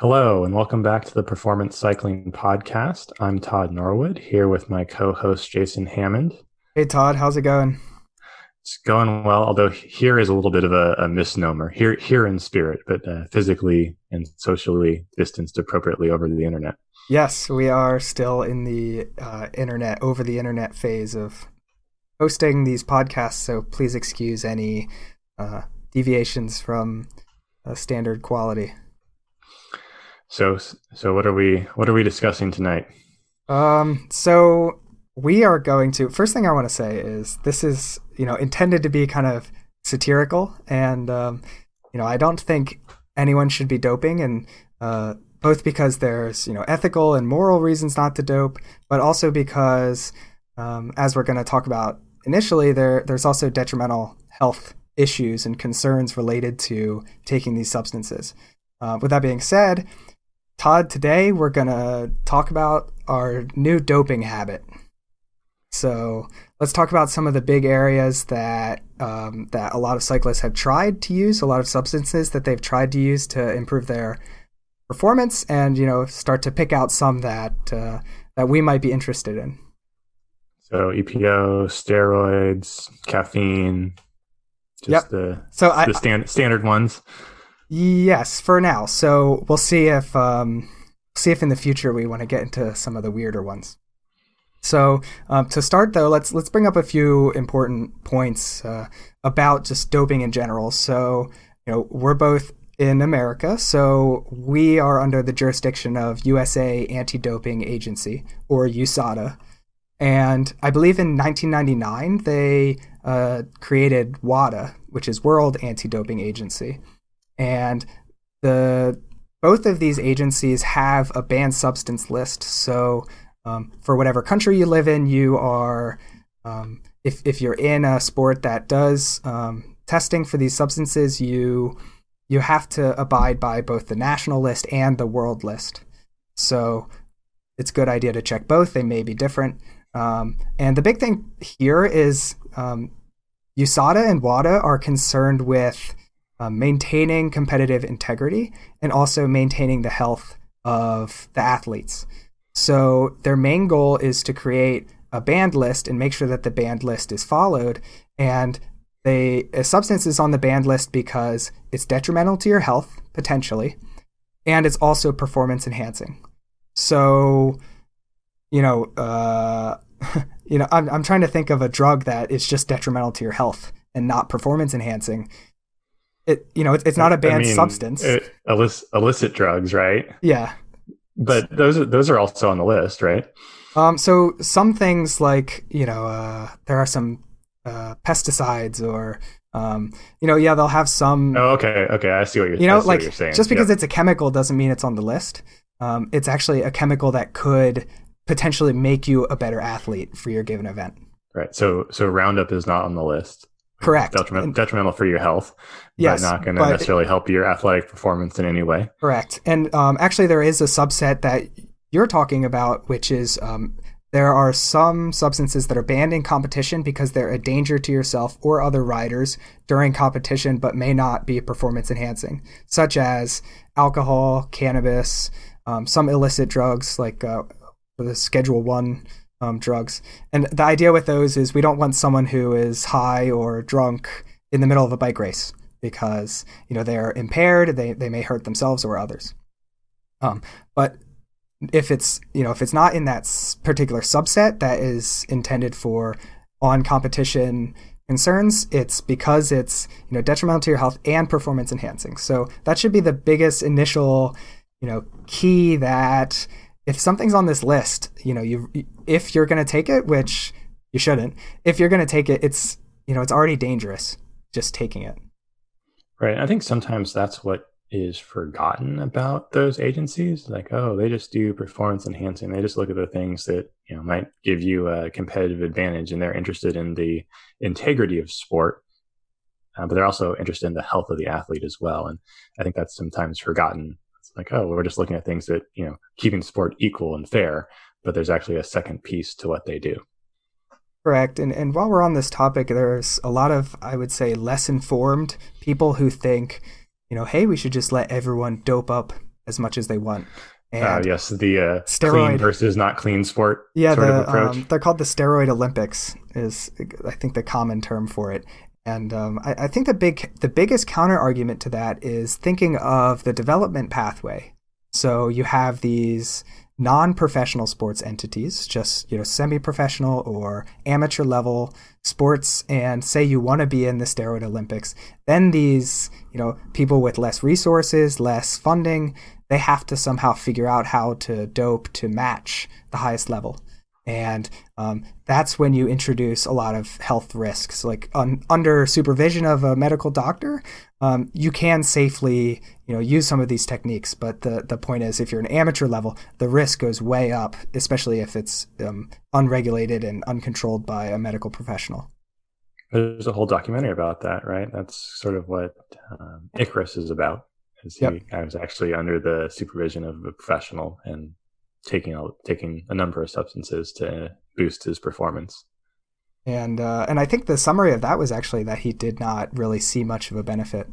Hello, and welcome back to the Performance Cycling Podcast. I'm Todd Norwood here with my co host, Jason Hammond. Hey, Todd, how's it going? It's going well, although here is a little bit of a, a misnomer. Here, here in spirit, but uh, physically and socially distanced appropriately over the internet. Yes, we are still in the uh, internet, over the internet phase of hosting these podcasts, so please excuse any uh, deviations from standard quality. So, so what are we what are we discussing tonight? Um, so we are going to first thing I want to say is this is you know intended to be kind of satirical, and um, you know I don't think anyone should be doping, and uh, both because there's you know ethical and moral reasons not to dope, but also because um, as we're going to talk about initially, there there's also detrimental health issues and concerns related to taking these substances. Uh, with that being said, Todd, today we're going to talk about our new doping habit. So let's talk about some of the big areas that um, that a lot of cyclists have tried to use, a lot of substances that they've tried to use to improve their performance, and you know start to pick out some that uh, that we might be interested in. So EPO, steroids, caffeine, just yep. the so I, the stand, standard ones. Yes, for now. So we'll see if um, see if in the future we want to get into some of the weirder ones. So um, to start though, let's let's bring up a few important points uh, about just doping in general. So you know we're both in America, so we are under the jurisdiction of USA Anti-Doping Agency or USADA, and I believe in 1999 they uh, created WADA, which is World Anti-Doping Agency and the both of these agencies have a banned substance list. So um, for whatever country you live in, you are um, if if you're in a sport that does um, testing for these substances, you you have to abide by both the national list and the world list. So it's a good idea to check both. They may be different. Um, and the big thing here is um, USADA and WADA are concerned with uh, maintaining competitive integrity and also maintaining the health of the athletes. So their main goal is to create a banned list and make sure that the banned list is followed. And they a substance is on the banned list because it's detrimental to your health potentially, and it's also performance enhancing. So, you know, uh, you know, I'm I'm trying to think of a drug that is just detrimental to your health and not performance enhancing it you know it's, it's not a banned I mean, substance. It, illicit, illicit drugs, right? Yeah, but those are, those are also on the list, right? Um, so some things like you know uh, there are some uh, pesticides or um, you know yeah they'll have some. Oh, okay, okay, I see what you're. You know, like you're saying. just because yep. it's a chemical doesn't mean it's on the list. Um, it's actually a chemical that could potentially make you a better athlete for your given event. Right. So so Roundup is not on the list. Correct. Detrimental, detrimental for your health. Yes, but not going to necessarily help your athletic performance in any way. Correct. And um, actually, there is a subset that you're talking about, which is um, there are some substances that are banned in competition because they're a danger to yourself or other riders during competition, but may not be performance enhancing, such as alcohol, cannabis, um, some illicit drugs like uh, the Schedule One um, drugs. And the idea with those is we don't want someone who is high or drunk in the middle of a bike race because you know they are impaired. They they may hurt themselves or others. Um, but if it's you know if it's not in that particular subset that is intended for on competition concerns it's because it's you know detrimental to your health and performance enhancing so that should be the biggest initial you know key that if something's on this list, you know, you if you're going to take it, which you shouldn't, if you're going to take it, it's you know, it's already dangerous just taking it. Right. I think sometimes that's what is forgotten about those agencies. Like, oh, they just do performance enhancing. They just look at the things that you know might give you a competitive advantage, and they're interested in the integrity of sport. Uh, but they're also interested in the health of the athlete as well. And I think that's sometimes forgotten like, oh, we're just looking at things that, you know, keeping sport equal and fair, but there's actually a second piece to what they do. Correct. And and while we're on this topic, there's a lot of, I would say, less informed people who think, you know, hey, we should just let everyone dope up as much as they want. Uh, yes, the uh, steroid clean versus not clean sport. Yeah, the, um, they're called the steroid Olympics. Is I think the common term for it. And um, I, I, think the big, the biggest counter argument to that is thinking of the development pathway. So you have these non-professional sports entities, just you know, semi-professional or amateur level sports, and say you want to be in the steroid Olympics. Then these, you know, people with less resources, less funding, they have to somehow figure out how to dope to match the highest level and um, that's when you introduce a lot of health risks. Like un- under supervision of a medical doctor um, you can safely you know use some of these techniques. But the, the point is if you're an amateur level the risk goes way up especially if it's um, unregulated and uncontrolled by a medical professional. There's a whole documentary about that right? That's sort of what um, icarus is about. Is he yep. was actually under the supervision of a professional and taking a, taking a number of substances to boost his performance. And uh, and I think the summary of that was actually that he did not really see much of a benefit.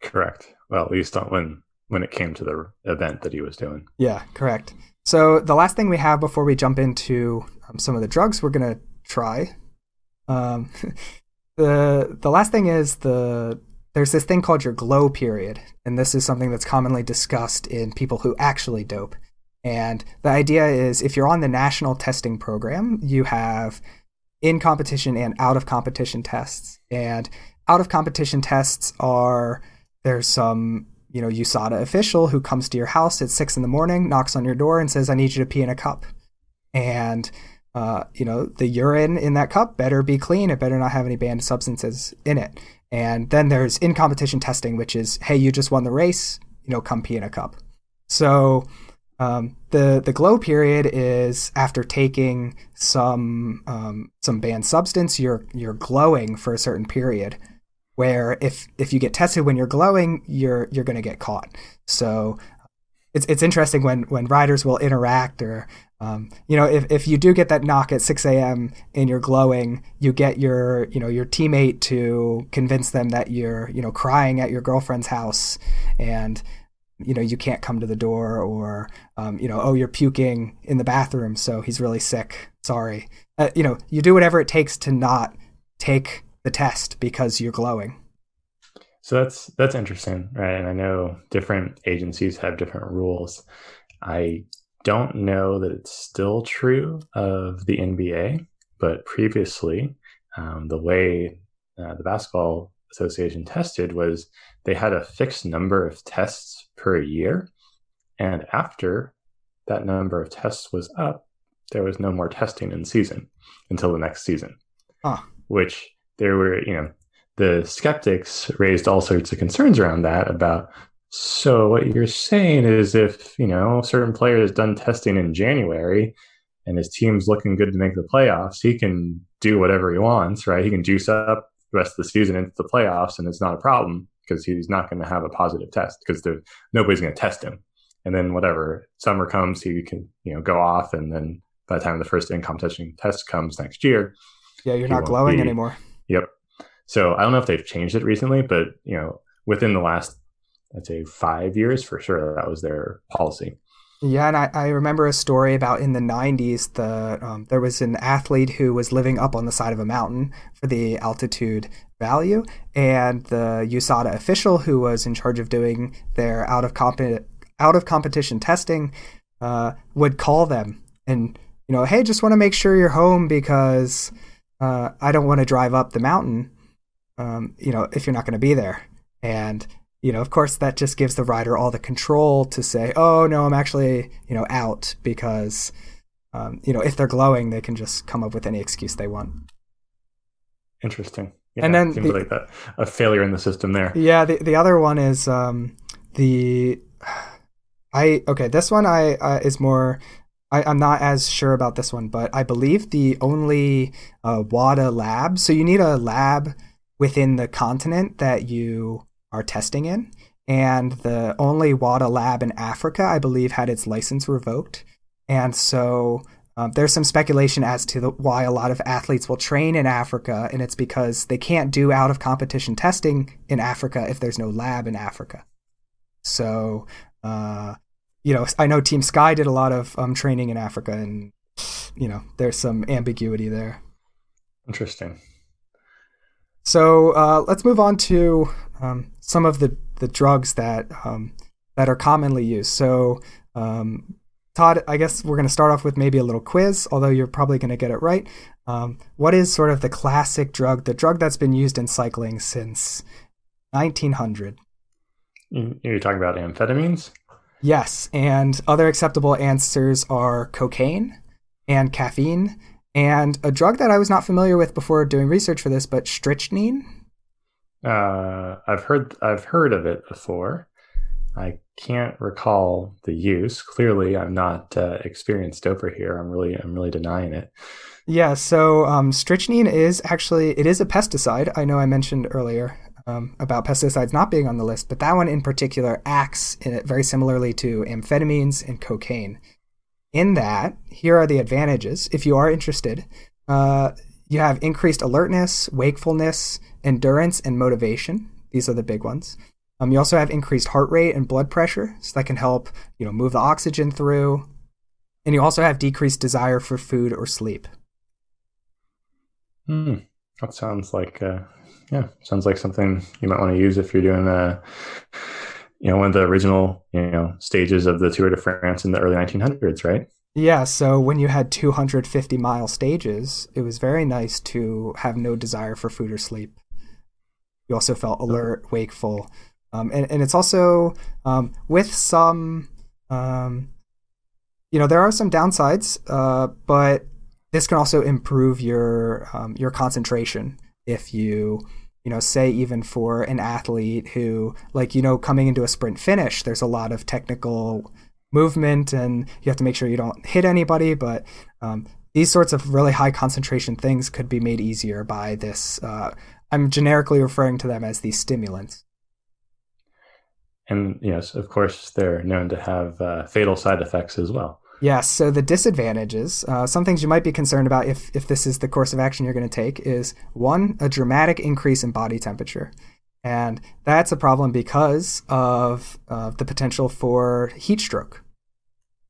Correct. Well, at least when when it came to the event that he was doing. Yeah, correct. So the last thing we have before we jump into um, some of the drugs we're gonna try, um, the the last thing is the there's this thing called your glow period, and this is something that's commonly discussed in people who actually dope. And the idea is if you're on the national testing program, you have in competition and out of competition tests. And out of competition tests are there's some, you know, USADA official who comes to your house at six in the morning, knocks on your door, and says, I need you to pee in a cup. And, uh, you know, the urine in that cup better be clean. It better not have any banned substances in it. And then there's in competition testing, which is, hey, you just won the race, you know, come pee in a cup. So, um, the the glow period is after taking some um, some banned substance, you're you're glowing for a certain period. Where if if you get tested when you're glowing, you're you're going to get caught. So it's it's interesting when when riders will interact or um, you know if, if you do get that knock at 6 a.m. and you're glowing, you get your you know your teammate to convince them that you're you know crying at your girlfriend's house and you know you can't come to the door or um, you know oh you're puking in the bathroom so he's really sick. Sorry. Uh, you know you do whatever it takes to not take the test because you're glowing. So that's that's interesting right? And i know different agencies have different rules. I don't know that it's still true of the nba but previously um, the way uh, the basketball association tested was they had a fixed number of tests per year. And after that number of tests was up, there was no more testing in season until the next season. Huh. Which there were, you know, the skeptics raised all sorts of concerns around that about so what you're saying is if, you know, a certain player has done testing in January and his team's looking good to make the playoffs, he can do whatever he wants, right? He can juice up the rest of the season into the playoffs and it's not a problem because he's not going to have a positive test because nobody's going to test him. And then whatever summer comes, he can you know go off, and then by the time the first in competition test comes next year, yeah, you're not glowing be, anymore. Yep. So I don't know if they've changed it recently, but you know within the last I'd say five years for sure that was their policy. Yeah, and I, I remember a story about in the 90s, the um, there was an athlete who was living up on the side of a mountain for the altitude value, and the USADA official who was in charge of doing their out of comp- out of competition testing uh, would call them and you know, hey, just want to make sure you're home because uh, I don't want to drive up the mountain. Um, you know, if you're not going to be there, and you know, of course, that just gives the rider all the control to say, "Oh no, I'm actually you know out," because um, you know if they're glowing, they can just come up with any excuse they want. Interesting. Yeah, and then seems the, like that a failure in the system there. Yeah, the the other one is um, the I okay. This one I uh, is more. I, am not as sure about this one, but I believe the only uh, WADA lab. So you need a lab within the continent that you are testing in. And the only WADA lab in Africa, I believe, had its license revoked. And so um, there's some speculation as to the, why a lot of athletes will train in Africa, and it's because they can't do out of competition testing in Africa if there's no lab in Africa. So Uh, you know, I know Team Sky did a lot of um, training in Africa, and you know, there's some ambiguity there. Interesting. So uh, let's move on to um, some of the, the drugs that um, that are commonly used. So um, Todd, I guess we're going to start off with maybe a little quiz, although you're probably going to get it right. Um, what is sort of the classic drug, the drug that's been used in cycling since 1900? You're talking about amphetamines? Yes, and other acceptable answers are cocaine and caffeine and a drug that I was not familiar with before doing research for this, but strychnine. Uh, I've heard I've heard of it before. I can't recall the use. Clearly, I'm not uh, experienced over here. I'm really I'm really denying it. Yeah. So um, strychnine is actually it is a pesticide. I know I mentioned earlier um, about pesticides not being on the list, but that one in particular acts in very similarly to amphetamines and cocaine in that, here are the advantages. If you are interested, uh, you have increased alertness, wakefulness, endurance, and motivation. These are the big ones. Um, you also have increased heart rate and blood pressure, so that can help you know move the oxygen through. And you also have decreased desire for food or sleep. Hmm. That sounds like uh, yeah, sounds like something you might want to use if you're doing a you know, one of the original, you know, stages of the Tour de France in the early 1900s, right? Yeah, so when you had 250 mile stages, it was very nice to have no desire for food or sleep. You also felt alert, wakeful. Um, and, and it's also um, with some, um, you know, there are some downsides, uh, but this can also improve your um, your concentration if you you know, say even for an athlete who, like, you know, coming into a sprint finish, there's a lot of technical movement and you have to make sure you don't hit anybody. But um, these sorts of really high concentration things could be made easier by this. Uh, I'm generically referring to them as these stimulants. And yes, of course, they're known to have uh, fatal side effects as well. Yes. So the disadvantages, uh, some things you might be concerned about if, if this is the course of action you're going to take, is one, a dramatic increase in body temperature. And that's a problem because of uh, the potential for heat stroke.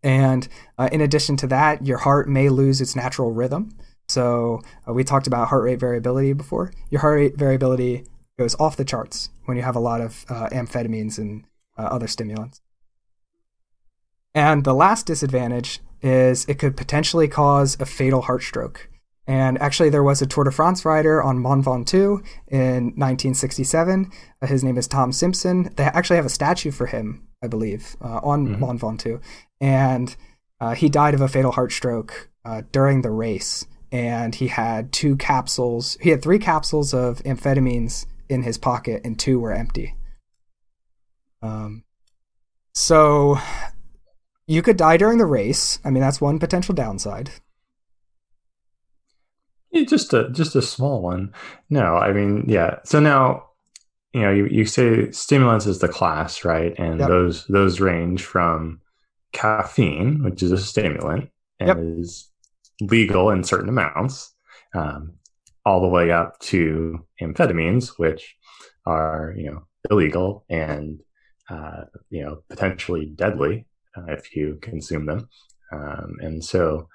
And uh, in addition to that, your heart may lose its natural rhythm. So uh, we talked about heart rate variability before. Your heart rate variability goes off the charts when you have a lot of uh, amphetamines and uh, other stimulants. And the last disadvantage is it could potentially cause a fatal heart stroke. And actually, there was a Tour de France rider on Mont Ventoux in 1967. Uh, his name is Tom Simpson. They actually have a statue for him, I believe, uh, on mm-hmm. Mont Ventoux. And uh, he died of a fatal heart stroke uh, during the race. And he had two capsules, he had three capsules of amphetamines in his pocket, and two were empty. Um, so you could die during the race. I mean, that's one potential downside. Yeah, just a just a small one. No, I mean, yeah. So now, you know, you, you say stimulants is the class, right? And yep. those those range from caffeine, which is a stimulant and yep. is legal in certain amounts, um, all the way up to amphetamines, which are you know illegal and uh, you know potentially deadly if you consume them. Um, and so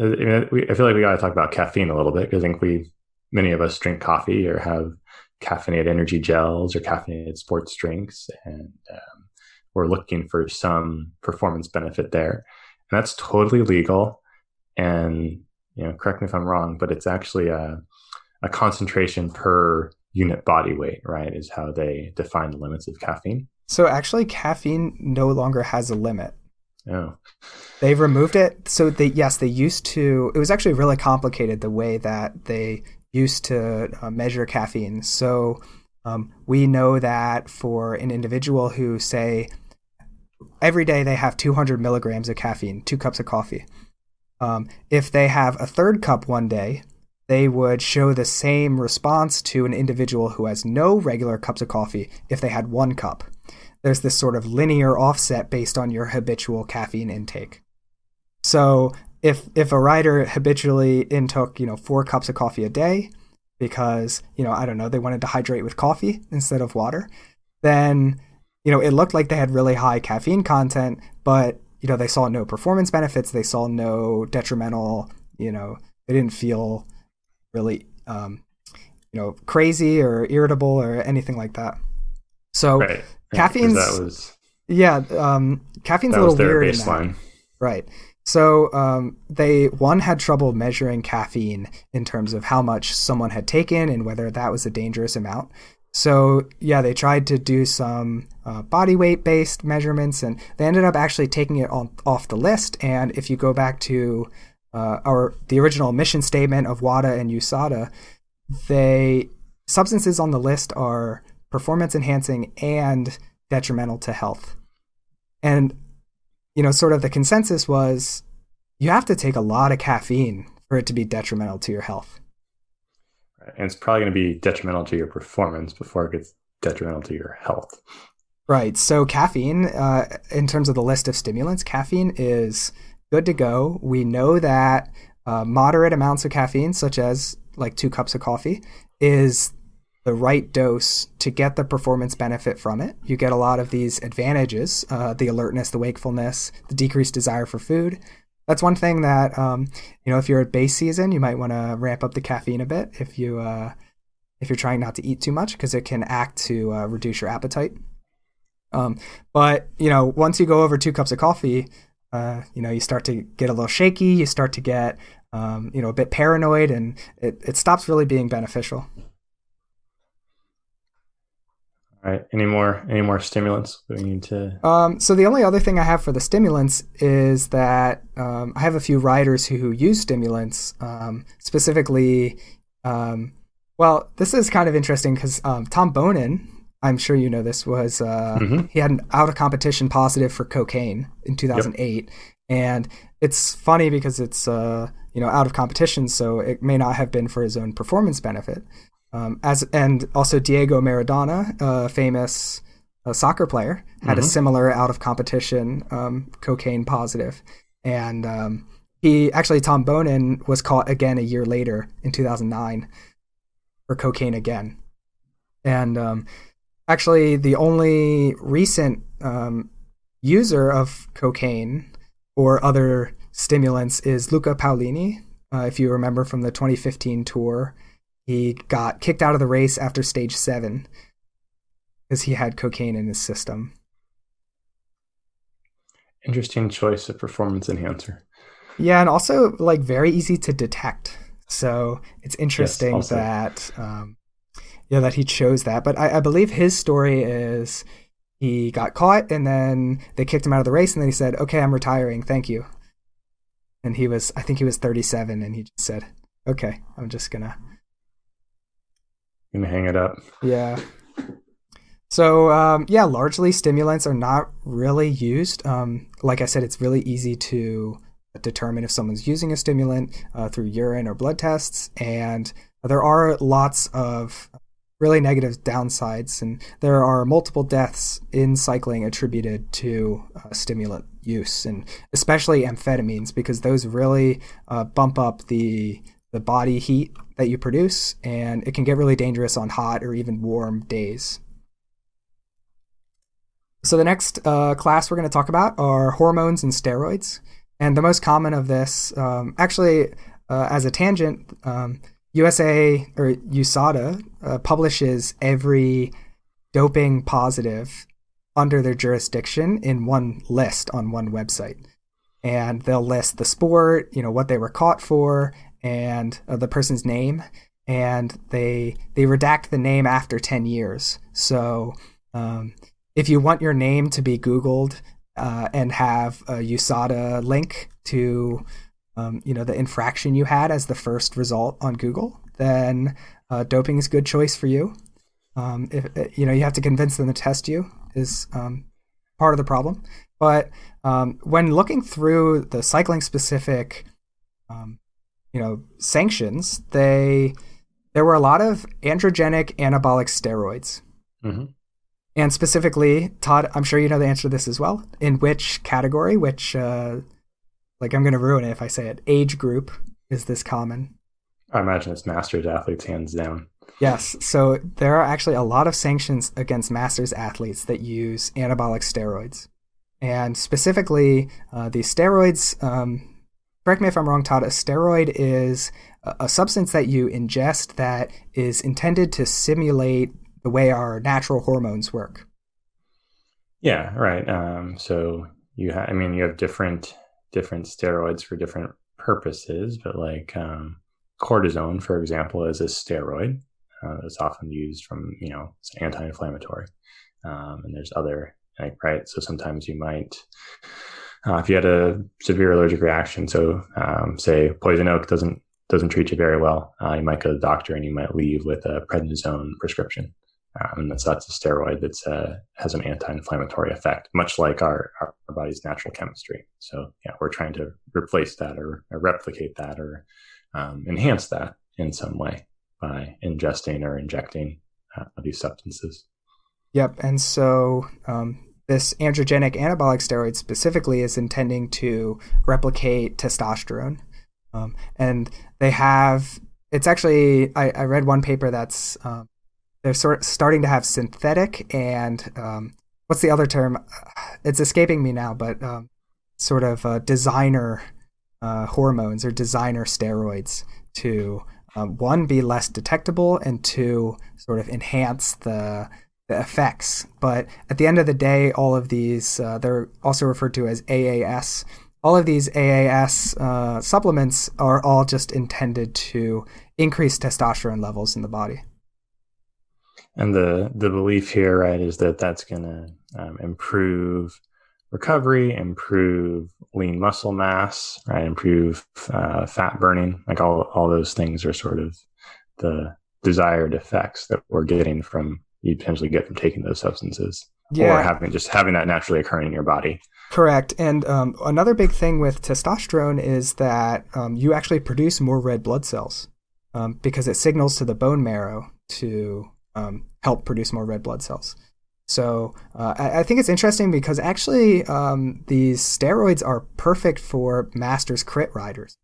uh, I feel like we got to talk about caffeine a little bit because I think we, many of us drink coffee or have caffeinated energy gels or caffeinated sports drinks. And um, we're looking for some performance benefit there. And that's totally legal. And, you know, correct me if I'm wrong, but it's actually a, a concentration per unit body weight, right? Is how they define the limits of caffeine. So actually, caffeine no longer has a limit. Oh. They've removed it. So they yes, they used to. It was actually really complicated the way that they used to uh, measure caffeine. So um, we know that for an individual who say every day they have 200 milligrams of caffeine, two cups of coffee. Um, if they have a third cup one day, they would show the same response to an individual who has no regular cups of coffee if they had one cup there's this sort of linear offset based on your habitual caffeine intake. So if if a rider habitually intook, you know, four cups of coffee a day because, you know, I don't know, they wanted to hydrate with coffee instead of water, then you know, it looked like they had really high caffeine content, but you know, they saw no performance benefits. They saw no detrimental. You know, they didn't feel really, um, you know, crazy or irritable or anything like that. So Right. caffeine's that was yeah, um, caffeine's a little weird. in that. baseline. Right. So um, they one had trouble measuring caffeine in terms of how much someone had taken and whether that was a dangerous amount. So yeah, they tried to do some uh, body weight based measurements, and they ended up actually taking it on, off the list. And if you go back to uh, our the original mission statement of WADA and USADA, they substances on the list are performance enhancing and detrimental to health. And you know, sort of the consensus was you have to take a lot of caffeine for it to be detrimental to your health. And it's probably going to be detrimental to your performance before it gets detrimental to your health. Right. So caffeine, uh, in terms of the list of stimulants, caffeine is good to go. We know that uh, moderate amounts of caffeine, such as like two cups of coffee, is the right dose to get the performance benefit from it. You get a lot of these advantages uh, the alertness, the wakefulness, the decreased desire for food. That's one thing that, um, you know, if you're at base season, you might want to ramp up the caffeine a bit if you. Uh, if you're trying not to eat too much, because it can act to uh, reduce your appetite. Um, but you know, once you go over two cups of coffee, uh, you know, you start to get a little shaky. You start to get, um, you know, a bit paranoid, and it, it stops really being beneficial. All right. Any more any more stimulants that we need to Um, so the only other thing I have for the stimulants is that um, I have a few riders who use stimulants, um, specifically. Um, well, this is kind of interesting because um, Tom Boonen, I'm sure you know this, was uh, Mhm. he had an out of competition positive for cocaine in 2008, and it's funny because it's uh, you know out of competition, so it may not have been for his own performance benefit. Um, as and also Diego Maradona, a famous uh, soccer player, had a Mhm. similar out of competition um, cocaine positive, and um, he actually Tom Boonen was caught again a year later in 2009 for cocaine again, and um, actually the only recent um, user of cocaine or other stimulants is Luca Paolini. Uh, if you remember from the 2015 tour, he got kicked out of the race after stage seven because he had cocaine in his system. interesting choice of performance enhancer. Yeah, and also like very easy to detect. So it's interesting also. that um, yeah that he chose that. But I, I believe his story is he got caught and then they kicked him out of the race and then he said, "Okay, I'm retiring. Thank you." And he was I think he was 37 and he just said, "Okay, I'm just gonna Gonna hang it up. Yeah. So um, yeah, largely stimulants are not really used. Um, like I said, it's really easy to determine if someone's using a stimulant uh, through urine or blood tests, and there are lots of really negative downsides, and there are multiple deaths in cycling attributed to uh, stimulant use, and especially amphetamines, because those really uh, bump up the the body heat that you produce, and it can get really dangerous on hot or even warm days. So the next uh, class we're going to talk about are hormones and steroids, and the most common of this, um, actually, uh, as a tangent, um, USA or USADA uh, publishes every doping positive under their jurisdiction in one list on one website, and they'll list the sport, you know, what they were caught for, and uh, the person's name, and they they redact the name after ten years. So. Um, if you want your name to be Googled uh, and have a USADA link to, um, you know, the infraction you had as the first result on Google, then uh, doping is a good choice for you. Um, if you know, you have to convince them to test you is um, part of the problem. But um, when looking through the cycling specific, um, you know, sanctions, they there were a lot of androgenic anabolic steroids. hmm And specifically, Todd, I'm sure you know the answer to this as well. In which category, which, uh, like, I'm going to ruin it if I say it, age group is this common? I imagine it's masters athletes hands down. Yes. So there are actually a lot of sanctions against masters athletes that use anabolic steroids. And specifically, uh, the steroids, um, correct me if I'm wrong, Todd, a steroid is a, a substance that you ingest that is intended to simulate the way our natural hormones work. Yeah, right. Um, so you have, I mean, you have different different steroids for different purposes, but like um, cortisone, for example, is a steroid uh, that's often used from you know it's anti-inflammatory, um, and there's other like right. So sometimes you might. Uh, if you had a severe allergic reaction, so um, say poison oak doesn't doesn't treat you very well, uh, you might go to the doctor and you might leave with a prednisone prescription. Um, and that's, that's a steroid that uh, has an anti-inflammatory effect, much like our, our, our, body's natural chemistry. So yeah, we're trying to replace that or, or replicate that or um, enhance that in some way by ingesting or injecting uh, these substances. Yep. And so um, this androgenic anabolic steroid specifically is intending to replicate testosterone. Um, and they have, it's actually, I, I read one paper that's um, they're sort of starting to have synthetic and um, what's the other term? It's escaping me now, but um, sort of uh, designer uh, hormones or designer steroids to um, one be less detectable and two sort of enhance the the effects. But at the end of the day, all of these uh, they're also referred to as AAS. All of these AAS uh, supplements are all just intended to increase testosterone levels in the body and the the belief here right is that that's going to um, improve recovery improve lean muscle mass right improve uh, fat burning. Like all all those things are sort of the desired effects that we're getting from you potentially get from taking those substances yeah. or having just having that naturally occurring in your body. Correct. And um, another big thing with testosterone is that um, you actually produce more red blood cells um, because it signals to the bone marrow to um, help produce more red blood cells. So uh, I, I, think it's interesting because actually um, these steroids are perfect for masters crit riders.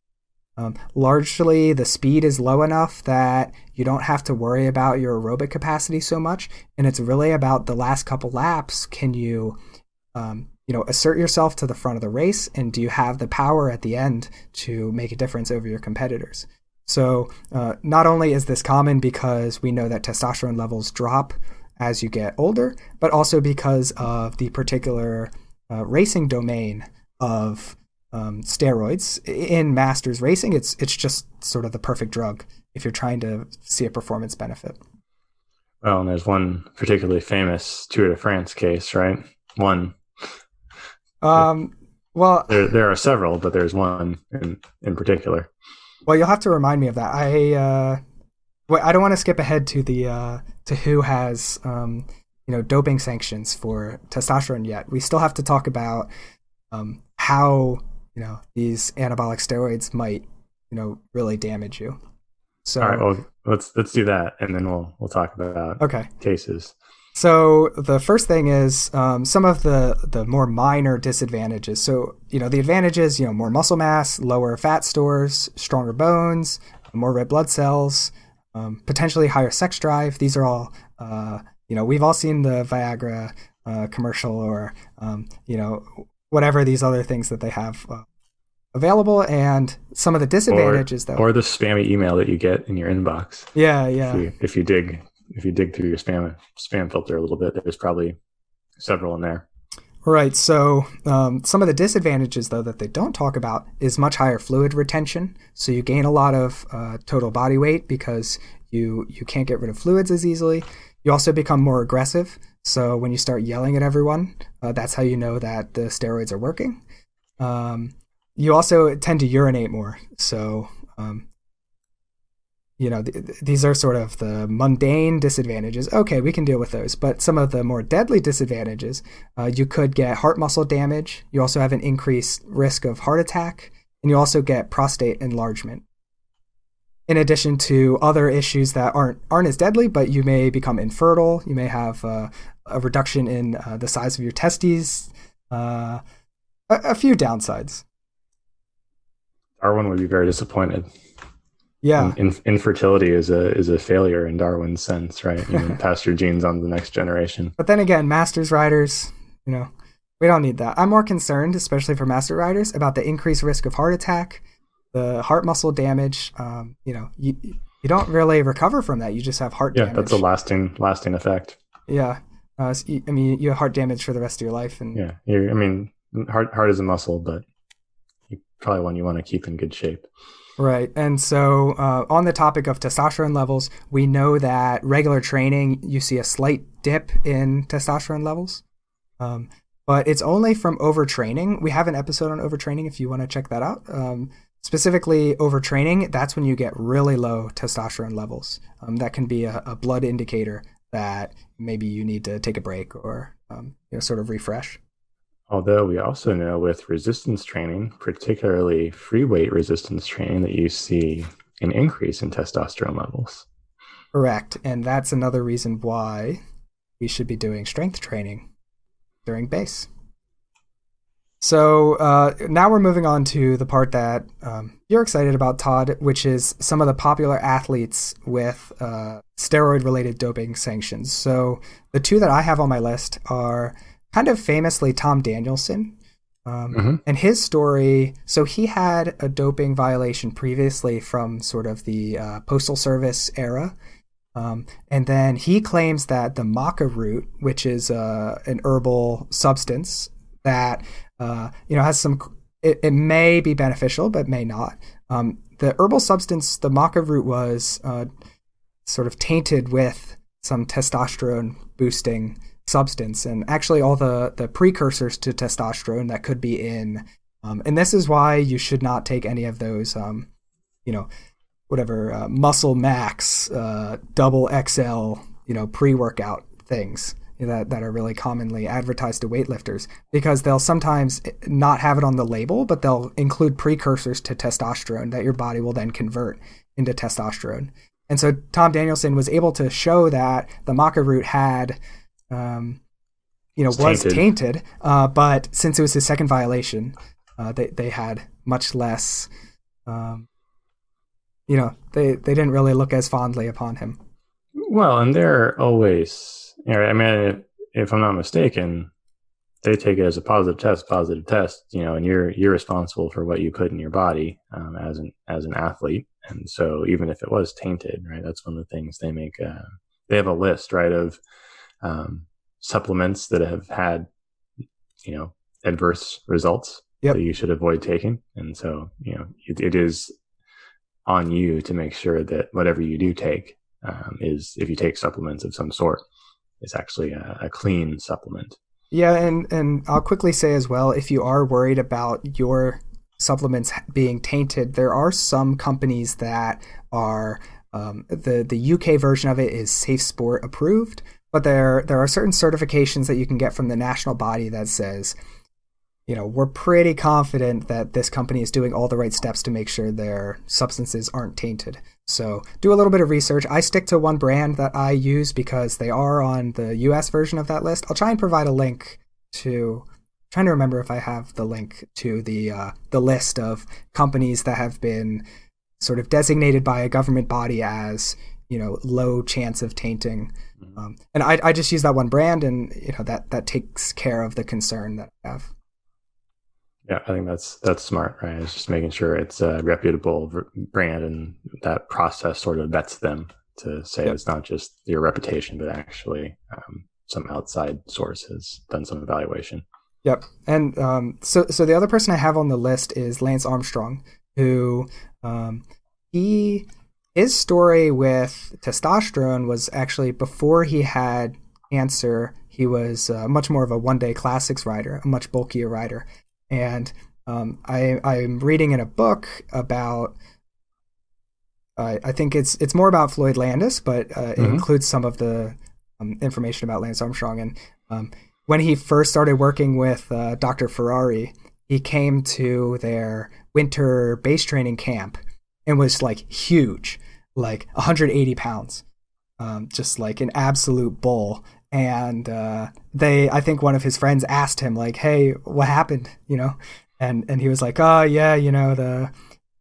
Um, largely, the speed is low enough that you don't have to worry about your aerobic capacity so much, and it's really about the last couple laps. Can you, um, you know, assert yourself to the front of the race, and do you have the power at the end to make a difference over your competitors? So, uh, not only is this common because we know that testosterone levels drop as you get older, but also because of the particular uh, racing domain of um, steroids in masters racing. It's it's just sort of the perfect drug if you're trying to see a performance benefit. Well, and there's one particularly famous Tour de France case, right? One. Um. Well, there there are several, but there's one in in particular. Well, you'll have to remind me of that. I uh, wait, I don't want to skip ahead to the uh, to who has um, you know doping sanctions for testosterone yet. We still have to talk about um, how you know these anabolic steroids might you know really damage you. So, all right, well, let's let's do that, and then we'll we'll talk about okay cases. So the first thing is um, some of the the more minor disadvantages. So you know the advantages, you know, more muscle mass, lower fat stores, stronger bones, more red blood cells, um, potentially higher sex drive. These are all uh, you know we've all seen the Viagra uh, commercial or um, you know whatever these other things that they have. Uh, available and some of the disadvantages or, though or the spammy email that you get in your inbox yeah yeah if you, if you dig if you dig through your spam spam filter a little bit, there's probably several in there. Right. So um, some of the disadvantages, though, that they don't talk about is much higher fluid retention. So you gain a lot of uh, total body weight because you you can't get rid of fluids as easily. You also become more aggressive. So when you start yelling at everyone, uh, that's how you know that the steroids are working. Um, you also tend to urinate more. So um, you know, th- these are sort of the mundane disadvantages. Okay, we can deal with those. But some of the more deadly disadvantages, uh, you could get heart muscle damage. You also have an increased risk of heart attack, and you also get prostate enlargement. In addition to other issues that aren't aren't as deadly, but you may become infertile. You may have uh, a reduction in uh, the size of your testes. Uh, a, a few downsides. Darwin would be very disappointed. Yeah, In, infertility is a is a failure in Darwin's sense, right? You know, pass your genes on to the next generation. But then again, masters riders, you know, we don't need that. I'm more concerned, especially for master riders, about the increased risk of heart attack, the heart muscle damage. Um, you know, you you don't really recover from that. You just have heart damage. Yeah, damage. that's a lasting lasting effect. yeah. Uh, so you- I mean, you have heart damage for the rest of your life, and Yeah, I mean, heart heart is a muscle, but you probably one you want to keep in good shape. Right. And so, uh, on the topic of testosterone levels, we know that regular training, you see a slight dip in testosterone levels. Um, but it's only from overtraining. We have an episode on overtraining if you want to check that out. Um, specifically, overtraining, that's when you get really low testosterone levels. Um, that can be a, a blood indicator that maybe you need to take a break or um, you know, sort of refresh. Although we also know with resistance training, particularly free weight resistance training, that you see an increase in testosterone levels. Correct. And that's another reason why we should be doing strength training during base. So uh, now we're moving on to the part that um, you're excited about, Todd, which is some of the popular athletes with uh, steroid related doping sanctions. So the two that I have on my list are kind of famously Tom Danielson. Um, Mhm. And his story so he had a doping violation previously from sort of the uh, Postal Service era. Um, and then he claims that the maca root, which is uh, an herbal substance that uh, you know has some, it, it may be beneficial, but may not. Um, the herbal substance, the maca root, was uh, sort of tainted with some testosterone boosting substance, and actually all the the precursors to testosterone that could be in. Um, and this is why you should not take any of those. Um, you know, whatever uh, muscle max uh, double xl you know pre-workout things that, that are really commonly advertised to weightlifters because they'll sometimes not have it on the label but they'll include precursors to testosterone that your body will then convert into testosterone and so tom danielson was able to show that the maca root had um, you know It's was tainted. tainted uh, but since it was his second violation uh, they, they had much less um, you know, they, they didn't really look as fondly upon him. Well, and they're always, you know, I mean, if I'm not mistaken, they take it as a positive test, positive test, you know, and you're you're responsible for what you put in your body um, as an as an athlete, and so even if it was tainted, right, that's one of the things they make. Uh, they have a list, right, of um, supplements that have had, you know, adverse results Yep. that you should avoid taking, and so you know, it, it is on you to make sure that whatever you do take um, is if you take supplements of some sort is actually a, a clean supplement. Yeah, and, and I'll quickly say as well if you are worried about your supplements being tainted, there are some companies that are um, the the UK version of it is Safe Sport approved, but there there are certain certifications that you can get from the national body that says, you know, we're pretty confident that this company is doing all the right steps to make sure their substances aren't tainted. So do a little bit of research. I stick to one brand that I use because they are on the US version of that list. I'll try and provide a link to trying to remember if I have the link to the uh, the list of companies that have been sort of designated by a government body as you know low chance of tainting. Um, and I, I just use that one brand, and you know that that takes care of the concern that I have. yeah i think that's that's smart right it's just making sure it's a reputable brand and that process sort of vets them to say Yep. it's not just your reputation but actually um, some outside source has done some evaluation Yep. And um, so so the other person I have on the list is Lance Armstrong, who um, he his story with testosterone was actually before he had cancer. He was uh, much more of a one day classics rider, a much bulkier rider, and um, I I'm reading in a book about. I I think it's it's more about Floyd Landis, but uh, it Mhm. includes some of the um, information about Lance Armstrong. And um, when he first started working with uh, Dr. Ferrari, he came to their winter base training camp and was like huge, like 180 pounds, um, just like an absolute bull. And uh, they, I think one of his friends asked him like, "Hey, what happened?" You know, and and he was like, "Oh yeah, you know the."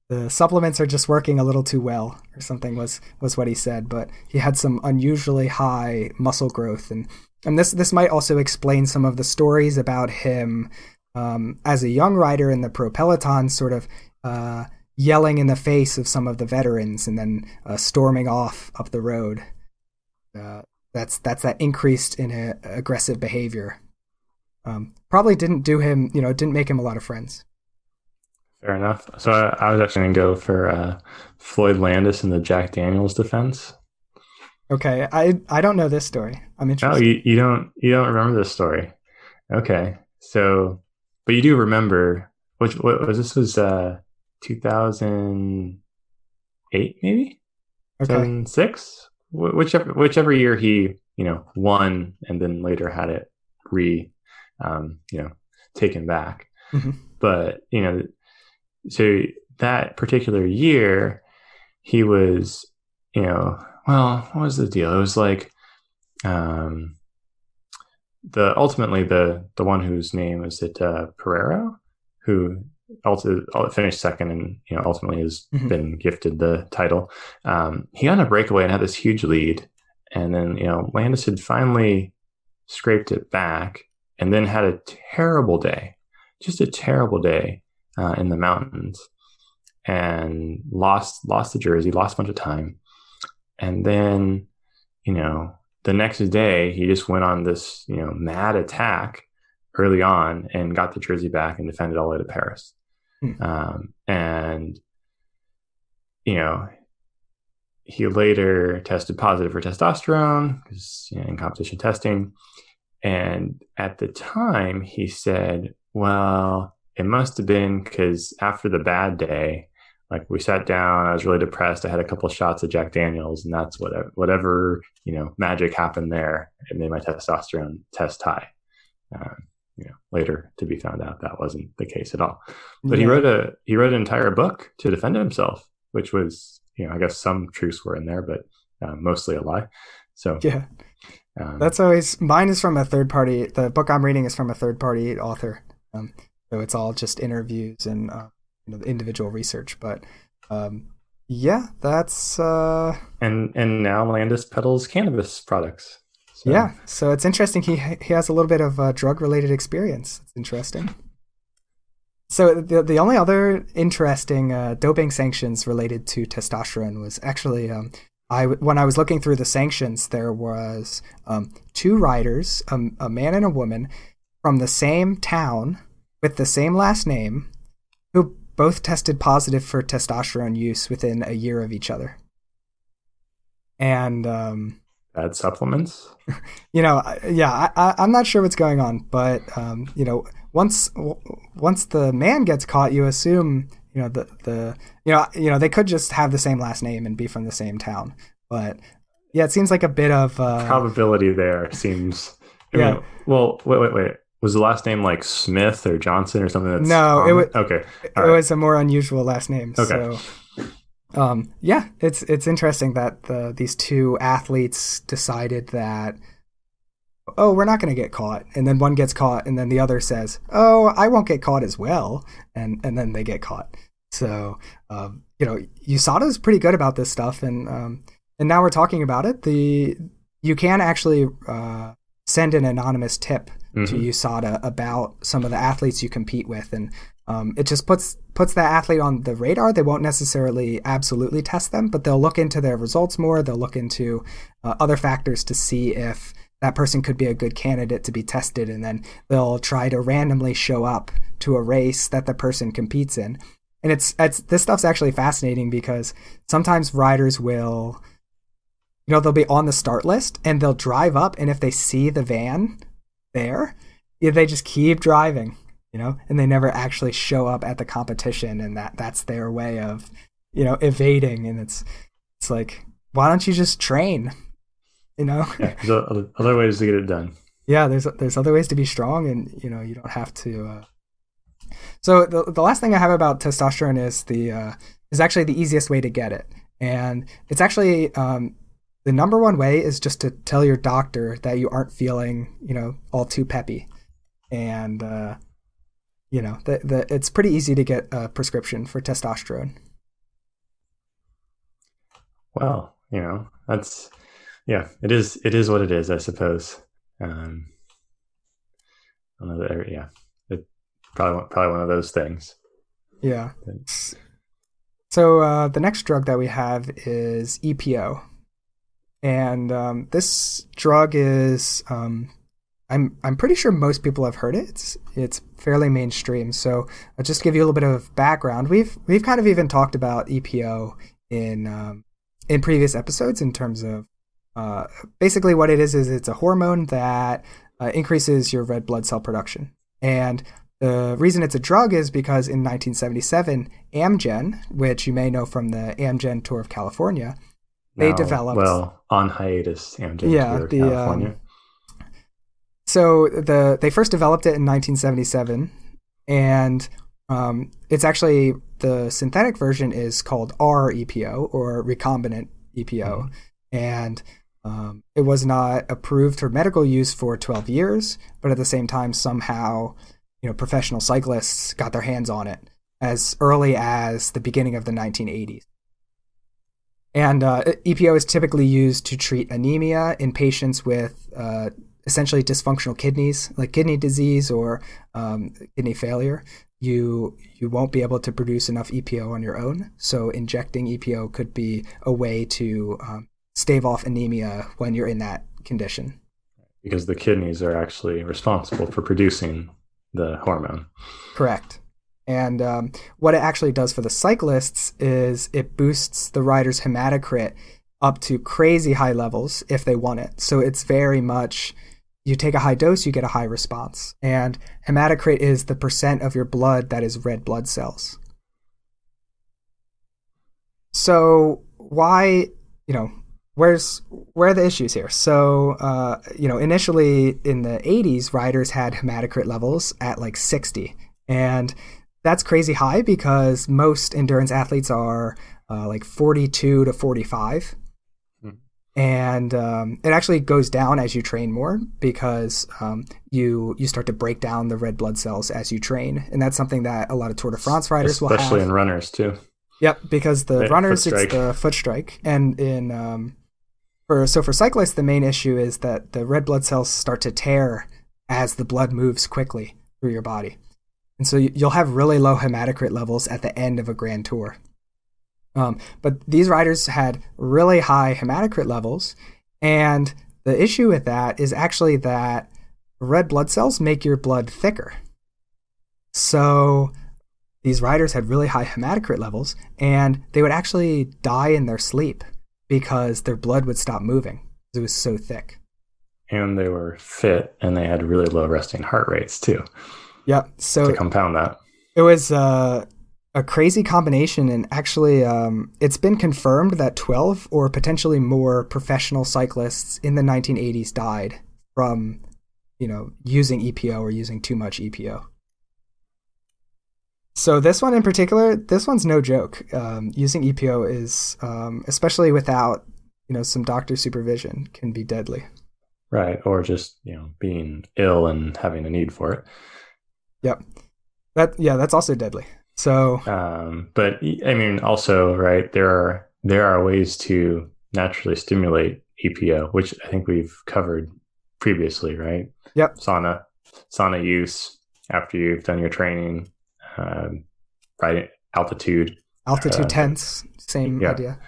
the supplements are just working a little too well, or something was was what he said. But he had some unusually high muscle growth, and and this this might also explain some of the stories about him um, as a young rider in the pro peloton, sort of. Uh, yelling in the face of some of the veterans and then uh, storming off up the road. Uh, that's that's that increased in a, aggressive behavior. Um, probably didn't do him, you know, didn't make him a lot of friends. Fair enough. So I, I was actually going to go for uh, Floyd Landis in the Jack Daniels defense. Okay, I I don't know this story. I'm interested. Oh, you, you don't you don't remember this story? Okay, so but you do remember which what was this was uh 2008 maybe okay. 2006 whichever whichever year he you know won and then later had it re um, you know taken back. Mm-hmm. But you know so that particular year, he was, you know, well, what was the deal? It was like, um, the ultimately the the one whose name is it uh, Pereiro, who finished second and you know ultimately has mm-hmm. been gifted the title. Um, he got a breakaway and had this huge lead, and then you know Landis had finally scraped it back, and then had a terrible day, just a terrible day uh, in the mountains and lost lost the jersey, lost a bunch of time, and then you know the next day he just went on this you know mad attack early on and got the jersey back and defended all the way to Paris, hmm. um, and you know he later tested positive for testosterone because you know, in competition testing. And at the time, he said, Well, it must have been because after the bad day, like we sat down, I was really depressed. I had a couple of shots of Jack Daniels, and that's whatever, whatever you know, magic happened there. It made my testosterone test high. Uh, you know, later to be found out that wasn't the case at all. But yeah. he wrote a he wrote an entire book to defend himself, which was you know, I guess some truths were in there, but uh, mostly a lie. So yeah, um, that's always mine is from a third party. The book I'm reading is from a third party author. Um, so it's all just interviews and uh, you know, individual research. But um, yeah, that's uh... and and now Landis peddles cannabis products. So. Yeah, so it's interesting. He he has a little bit of uh, drug related experience. It's interesting. So the the only other interesting uh, doping sanctions related to testosterone was actually um, I when I was looking through the sanctions, there was um, two riders, um, a man and a woman, from the same town with the same last name who both tested positive for testosterone use within a year of each other. And um, bad supplements. You know, yeah, I, am not sure what's going on, but um, you know, once once the man gets caught, you assume you know the the you know you know they could just have the same last name and be from the same town, but yeah, it seems like a bit of uh, probability there seems. I yeah. Mean, well, wait, wait, wait was the last name like Smith or Johnson or something? That's no, it was okay. All it right. was a more unusual last name. Okay. So, um, yeah, it's it's interesting that the, these two athletes decided that oh, we're not going to get caught, and then one gets caught, and then the other says, oh, I won't get caught as well, and and then they get caught. So um, you know, USADA is pretty good about this stuff, and um, and now we're talking about it. The you can actually uh, send an anonymous tip mm-hmm. to USADA about some of the athletes you compete with, and um, it just puts puts that athlete on the radar. They won't necessarily absolutely test them, but they'll look into their results more. They'll look into uh, other factors to see if that person could be a good candidate to be tested, and then they'll try to randomly show up to a race that the person competes in. And it's it's this stuff's actually fascinating because sometimes riders will you know they'll be on the start list and they'll drive up and if they see the van there, they just keep driving, you know, and they never actually show up at the competition, and that that's their way of, you know, evading. And it's it's like, why don't you just train? You know, yeah, there's other ways to get it done. Yeah, there's there's other ways to be strong, and you know, you don't have to. Uh... So the the last thing I have about testosterone is the uh, is actually the easiest way to get it, and it's actually um, the number one way is just to tell your doctor that you aren't feeling, you know, all too peppy. And, uh, you know, the, the, it's pretty easy to get a prescription for testosterone. Well, you know, that's yeah, it is. It is what it is, I suppose. Um, I know that, yeah, it probably probably one of those things. Yeah. So uh, the next drug that we have is EPO, and um, this drug is um, I'm I'm pretty sure most people have heard it. It's it's fairly mainstream. So I'll just give you a little bit of background. We've we've kind of even talked about EPO in um, in previous episodes in terms of uh, basically what it is is it's a hormone that uh, increases your red blood cell production. And the reason it's a drug is because in 1977, Amgen, which you may know from the Amgen tour of California, they developed well on hiatus Amgen yeah, tour of the, um, California. Um, so the they first developed it in 1977, and um, it's actually the synthetic version is called R-EPO or recombinant EPO, mm-hmm. and um, it was not approved for medical use for 12 years, but at the same time, somehow, you know, professional cyclists got their hands on it as early as the beginning of the 1980s. And uh, EPO is typically used to treat anemia in patients with uh, essentially dysfunctional kidneys, like kidney disease or um, kidney failure. You you won't be able to produce enough EPO on your own. So injecting EPO could be a way to um, stave off anemia when you're in that condition. Because the kidneys are actually responsible for producing the hormone. Correct. And um, what it actually does for the cyclists is it boosts the rider's hematocrit up to crazy high levels if they want it. So it's very much you take a high dose, you get a high response. And hematocrit is the percent of your blood that is red blood cells. So why, you know, where's where are the issues here? So, uh, you know, initially in the 80s, riders had hematocrit levels at like 60. And that's crazy high because most endurance athletes are uh, like 42 to 45 and um, it actually goes down as you train more because um, you you start to break down the red blood cells as you train, and that's something that a lot of Tour de France riders especially will have, especially in runners too. Yep, because the runners it's the foot strike, and in um, for so for cyclists the main issue is that the red blood cells start to tear as the blood moves quickly through your body, and so you'll have really low hematocrit levels at the end of a grand tour. Um, but these riders had really high hematocrit levels, and the issue with that is actually that red blood cells make your blood thicker. So these riders had really high hematocrit levels, and they would actually die in their sleep because their blood would stop moving because it was so thick. And they were fit, and they had really low resting heart rates too. Yep. So to compound that, it was uh, a crazy combination. And actually, um, it's been confirmed that 12 or potentially more professional cyclists in the 1980s died from, you know, using EPO or using too much EPO. So this one in particular, this one's no joke. Um, using EPO is, um, especially without, you know, some doctor supervision, can be deadly. Right, or just you know being ill and having a need for it. Yep. That yeah, that's also deadly. So, um, but I mean, also, right there are there are ways to naturally stimulate EPO, which I think we've covered previously, right? Yep. Sauna, sauna use after you've done your training, um, right? Altitude, altitude uh, tents, same yeah, idea.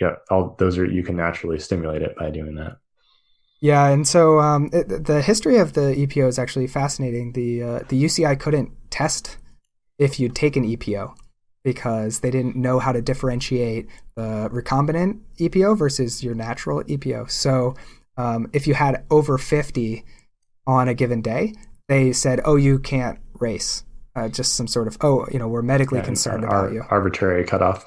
Yeah, all those are you can naturally stimulate it by doing that. Yeah, and so um, it, the history of the EPO is actually fascinating. The uh, the UCI couldn't test if you'd taken EPO because they didn't know how to differentiate the recombinant EPO versus your natural EPO. So um, if you had over 50 on a given day, they said, oh, you can't race. Uh, just some sort of, oh, you know, we're medically concerned about ar- you. Arbitrary cutoff.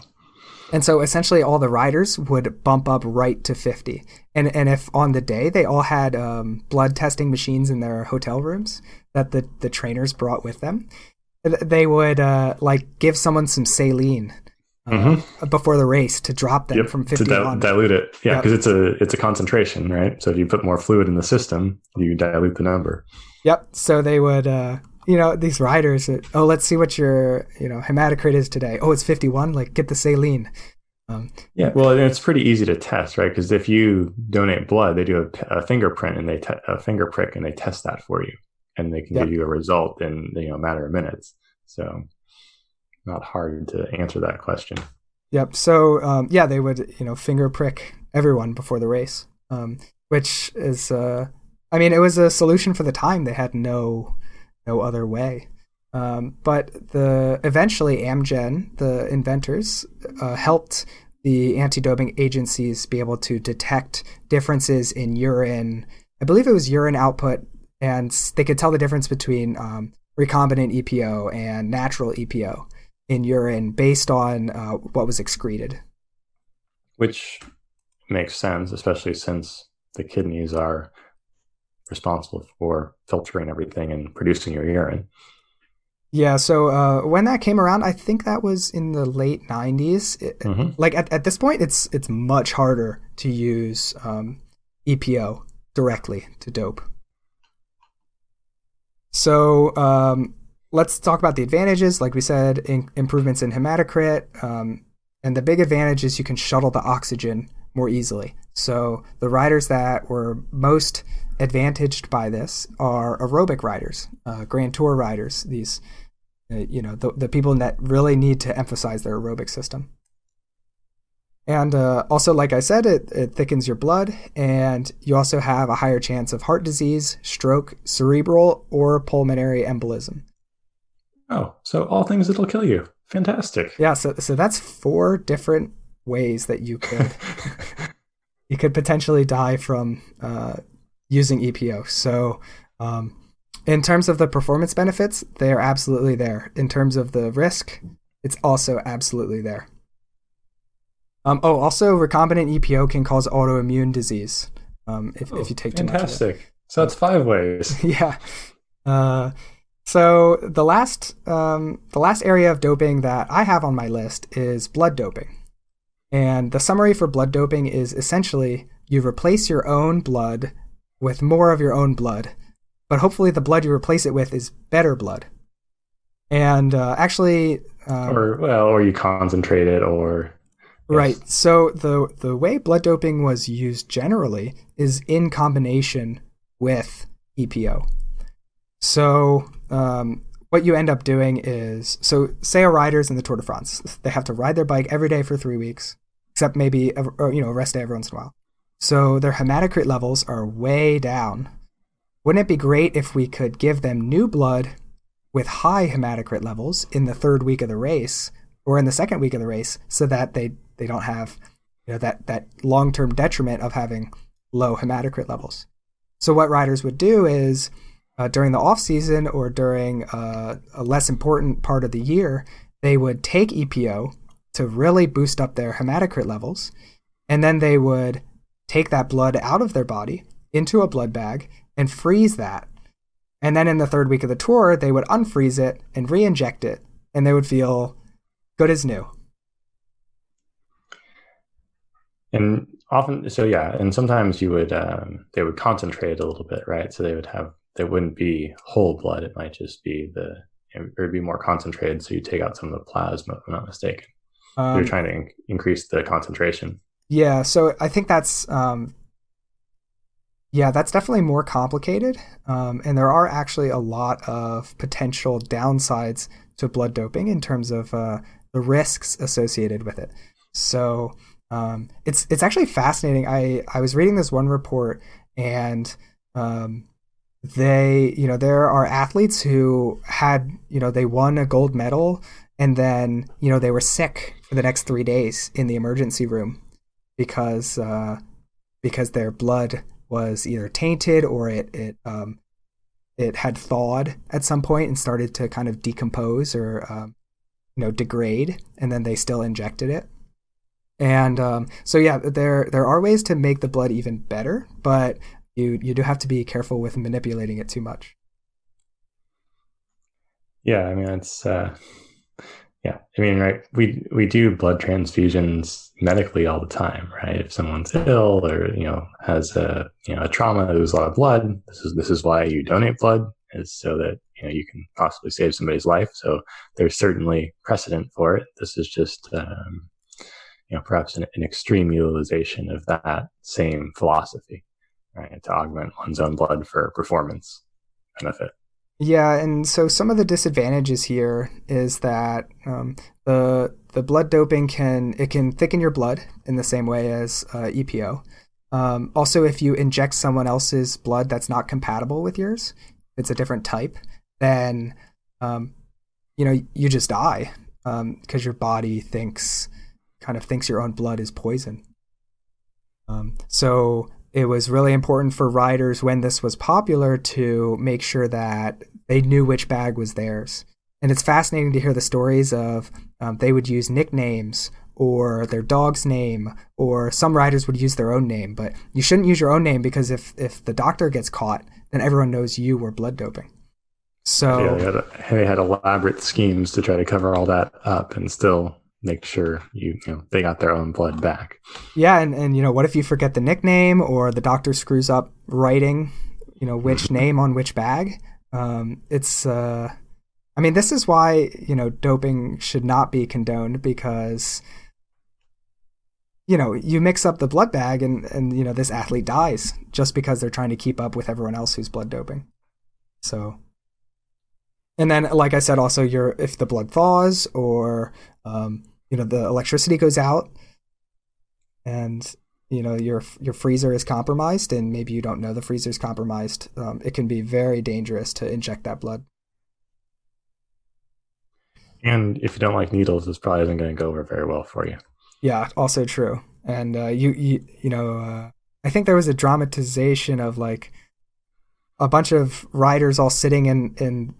And so essentially all the riders would bump up right to 50. And, and if on the day they all had um, blood testing machines in their hotel rooms that the, the trainers brought with them, they would uh, like give someone some saline uh, mm-hmm. before the race to drop them yep, from 50 to di- dilute it. Yeah because yep. it's a it's a concentration right? So if you put more fluid in the system you dilute the number. Yep. So they would uh, you know these riders oh let's see what your you know hematocrit is today. Oh it's 51 like get the saline. Um, yeah, well, it's pretty easy to test, right? Because if you donate blood, they do a, a fingerprint and they te- a finger prick and they test that for you, and they can yep. give you a result in you know a matter of minutes. So, not hard to answer that question. Yep. So, um, yeah, they would you know finger prick everyone before the race, um, which is, uh, I mean, it was a solution for the time. They had no no other way. Um, but the eventually Amgen, the inventors, uh, helped the anti-doping agencies be able to detect differences in urine. I believe it was urine output, and they could tell the difference between um, recombinant EPO and natural EPO in urine based on uh, what was excreted. Which makes sense, especially since the kidneys are responsible for filtering everything and producing your urine. Yeah, so uh, when that came around, I think that was in the late '90s. It, mm-hmm. Like at, at this point, it's it's much harder to use um, EPO directly to dope. So um, let's talk about the advantages. Like we said, in, improvements in hematocrit, um, and the big advantage is you can shuttle the oxygen more easily. So the riders that were most advantaged by this are aerobic riders, uh, Grand Tour riders. These uh, you know, the, the people that really need to emphasize their aerobic system. And uh, also, like I said, it, it thickens your blood, and you also have a higher chance of heart disease, stroke, cerebral, or pulmonary embolism. Oh, so all things that'll kill you. Fantastic. Yeah, so so that's four different ways that you could you could potentially die from uh, using EPO. So um, in terms of the performance benefits, they are absolutely there. In terms of the risk, it's also absolutely there. Um, oh, also, recombinant EPO can cause autoimmune disease um, if, oh, if you take too fantastic. much. So that's five ways. yeah. Uh, so the last um, the last area of doping that I have on my list is blood doping, and the summary for blood doping is essentially you replace your own blood with more of your own blood but hopefully the blood you replace it with is better blood. And uh, actually, um, or well, or you concentrate it, or right. So the the way blood doping was used generally is in combination with EPO. So um, what you end up doing is so say a rider's in the Tour de France, they have to ride their bike every day for three weeks, except maybe or, you know a rest day every once in a while. So their hematocrit levels are way down wouldn't it be great if we could give them new blood with high hematocrit levels in the third week of the race or in the second week of the race so that they, they don't have you know, that, that long term detriment of having low hematocrit levels? So, what riders would do is uh, during the off season or during uh, a less important part of the year, they would take EPO to really boost up their hematocrit levels, and then they would take that blood out of their body into a blood bag and freeze that. And then in the third week of the tour, they would unfreeze it and re inject it, and they would feel good as new. And often, so yeah, and sometimes you would, um, they would concentrate a little bit, right? So they would have, there wouldn't be whole blood. It might just be the, it would be more concentrated. So you take out some of the plasma, if I'm not mistaken. Um, You're trying to in- increase the concentration. Yeah. So I think that's, um, yeah, that's definitely more complicated. Um, and there are actually a lot of potential downsides to blood doping in terms of uh, the risks associated with it. So um, it's it's actually fascinating. I, I was reading this one report and um, they you know there are athletes who had you know they won a gold medal and then you know they were sick for the next three days in the emergency room because uh, because their blood was either tainted or it it um, it had thawed at some point and started to kind of decompose or um, you know degrade, and then they still injected it. And um, so yeah, there there are ways to make the blood even better, but you you do have to be careful with manipulating it too much. Yeah, I mean it's uh, yeah, I mean, right? We we do blood transfusions medically all the time, right? If someone's ill or you know has a you know a trauma, lose a lot of blood. This is this is why you donate blood is so that you know you can possibly save somebody's life. So there's certainly precedent for it. This is just um, you know, perhaps an, an extreme utilization of that same philosophy, right, to augment one's own blood for performance benefit. Yeah, and so some of the disadvantages here is that um, the the blood doping can it can thicken your blood in the same way as uh, EPO. Um, also, if you inject someone else's blood that's not compatible with yours, it's a different type, then um, you know you just die because um, your body thinks kind of thinks your own blood is poison. Um, so it was really important for riders when this was popular to make sure that they knew which bag was theirs. And it's fascinating to hear the stories of um, they would use nicknames or their dog's name, or some riders would use their own name. But you shouldn't use your own name because if, if the doctor gets caught, then everyone knows you were blood doping. So yeah, they had, they had elaborate schemes to try to cover all that up and still make sure you, you know they got their own blood back. Yeah, and, and you know what if you forget the nickname or the doctor screws up writing, you know which name on which bag? Um, it's uh, I mean this is why you know doping should not be condoned because you know you mix up the blood bag and and you know this athlete dies just because they're trying to keep up with everyone else who's blood doping. So and then like i said also your if the blood thaws or um, you know the electricity goes out and you know your your freezer is compromised and maybe you don't know the freezer is compromised um, it can be very dangerous to inject that blood. And if you don't like needles this probably isn't going to go over very well for you. Yeah also true. And uh, you you you know uh, i think there was a dramatization of like a bunch of riders all sitting in in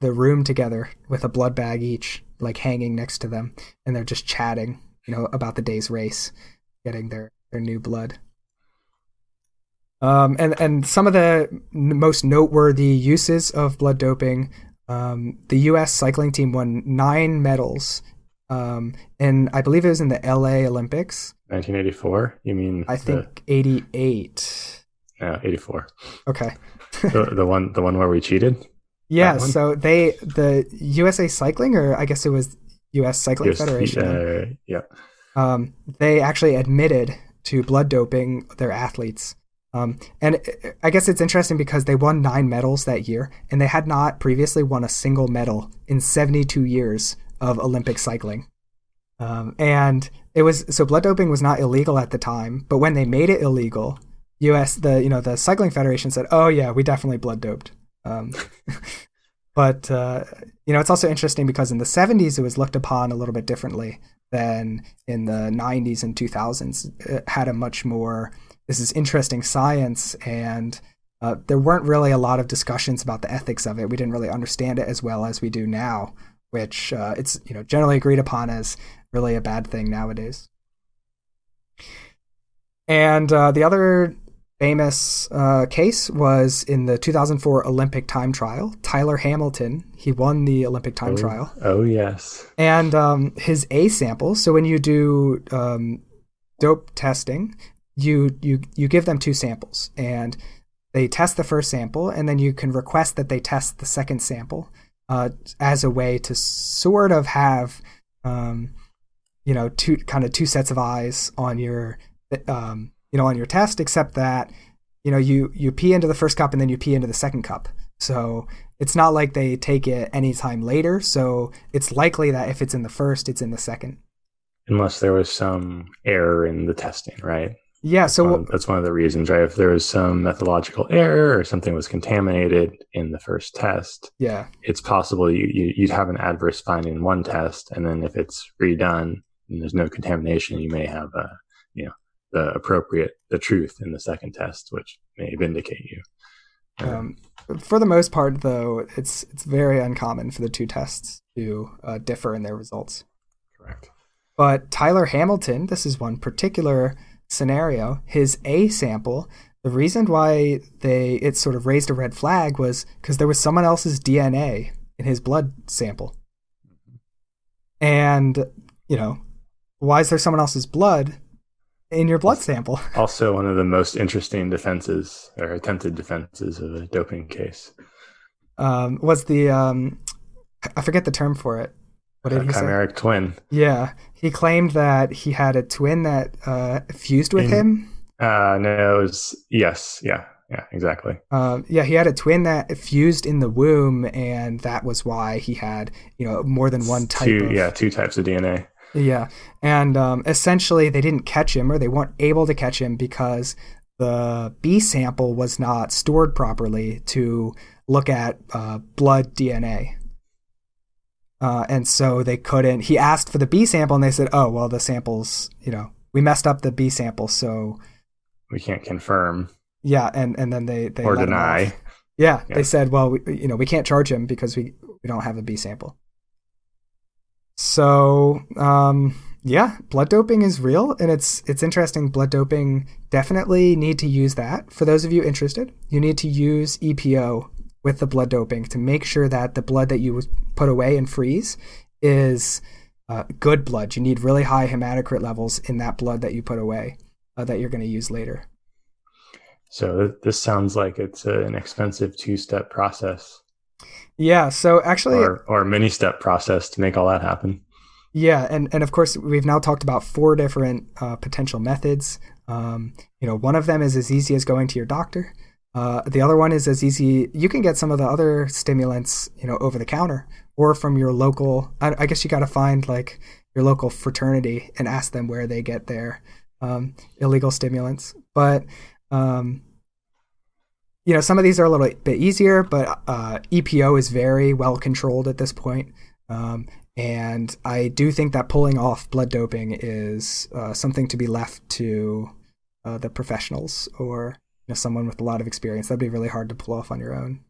the room together with a blood bag each like hanging next to them, and they're just chatting, you know, about the day's race, getting their their new blood. Um, and and some of the most noteworthy uses of blood doping, um, the U.S. cycling team won nine medals, um, and I believe it was in the L.A. Olympics. 1984. You mean? I think 88. Yeah, 84. Okay. the, the one, the one where we cheated. Yeah, so they the USA Cycling, or I guess it was U.S. Cycling US, Federation. Uh, yeah. Um, they actually admitted to blood doping their athletes. Um, and I guess it's interesting because they won nine medals that year, and they had not previously won a single medal in 72 years of Olympic cycling. Um, and it was so blood doping was not illegal at the time, but when they made it illegal, U.S. the you know the cycling federation said, "Oh yeah, we definitely blood doped." Um, but uh, you know, it's also interesting because in the '70s it was looked upon a little bit differently than in the '90s and 2000s. It had a much more this is interesting science and uh, there weren't really a lot of discussions about the ethics of it. We didn't really understand it as well as we do now, which uh, it's you know generally agreed upon as really a bad thing nowadays. And uh, the other famous uh, case was in the 2004 Olympic time trial. Tyler Hamilton, he won the Olympic time oh, trial. Oh, yes. And um, his A sample, so when you do um, dope testing, you, you, you give them two samples and they test the first sample and then you can request that they test the second sample uh, as a way to sort of have, um, you know, two kind of two sets of eyes on your um, you know, on your test, except that, you know, you, you pee into the first cup and then you pee into the second cup. So it's not like they take it anytime later. So it's likely that if it's in the first, it's in the second. Unless there was some error in the testing, right? Yeah, so um, that's one of the reasons, right? If there was some methodological error or something was contaminated in the first test, yeah, it's possible you, you would have an adverse finding in one test, and then if it's redone and there's no contamination, you may have a the appropriate the truth in the second test, which may vindicate you. Um, for the most part, though, it's it's very uncommon for the two tests to uh, differ in their results. Correct. But Tyler Hamilton, this is one particular scenario. His A sample, the reason why they it sort of raised a red flag was because there was someone else's DNA in his blood sample, mm-hmm. and you know, why is there someone else's blood? In your blood sample. Also, one of the most interesting defenses or attempted defenses of a doping case um, was the um, I forget the term for it, What did a he say? chimeric twin. Yeah, he claimed that he had a twin that uh, fused with In- him. Uh, no, it was yes, yeah, yeah, exactly. Uh, yeah, he had a twin that fused in the womb, and that was why he had you know more than one type two, of yeah, two types of DNA. Yeah, and um, essentially they didn't catch him, or they weren't able to catch him because the B sample was not stored properly to look at uh, blood DNA. Uh, and so they couldn't. He asked for the B sample, and they said, "Oh, well, the samples, you know, we messed up the B sample, so We can't confirm yeah." And and then they they or deny. Yeah, Yeah. they said, well, we, you know, we can't charge him because we we don't have a B sample. So, um, yeah, blood doping is real, and it's it's interesting. Blood doping definitely need to use that. For those of you interested, you need to use EPO with the blood doping to make sure that the blood that you put away and freeze is uh, good blood. You need really high hematocrit levels in that blood that you put away uh, that you're going to use later. So this sounds like it's an expensive two-step process Yeah. So actually, or or many-step process to make all that happen. Yeah, and, and of course we've now talked about four different uh, potential methods. Um, you know, one of them is as easy as going to your doctor. Uh, the other one is as easy. You can get some of the other stimulants, you know, over the counter or from your local. I, I guess you got to find like your local fraternity and ask them where they get their um, illegal stimulants. But um, you know, some of these are a little bit easier, but uh, EPO is very well controlled at this point. Um, and I do think that pulling off blood doping is uh, something to be left to uh, the professionals or you know, someone with a lot of experience. That'd be really hard to pull off on your own.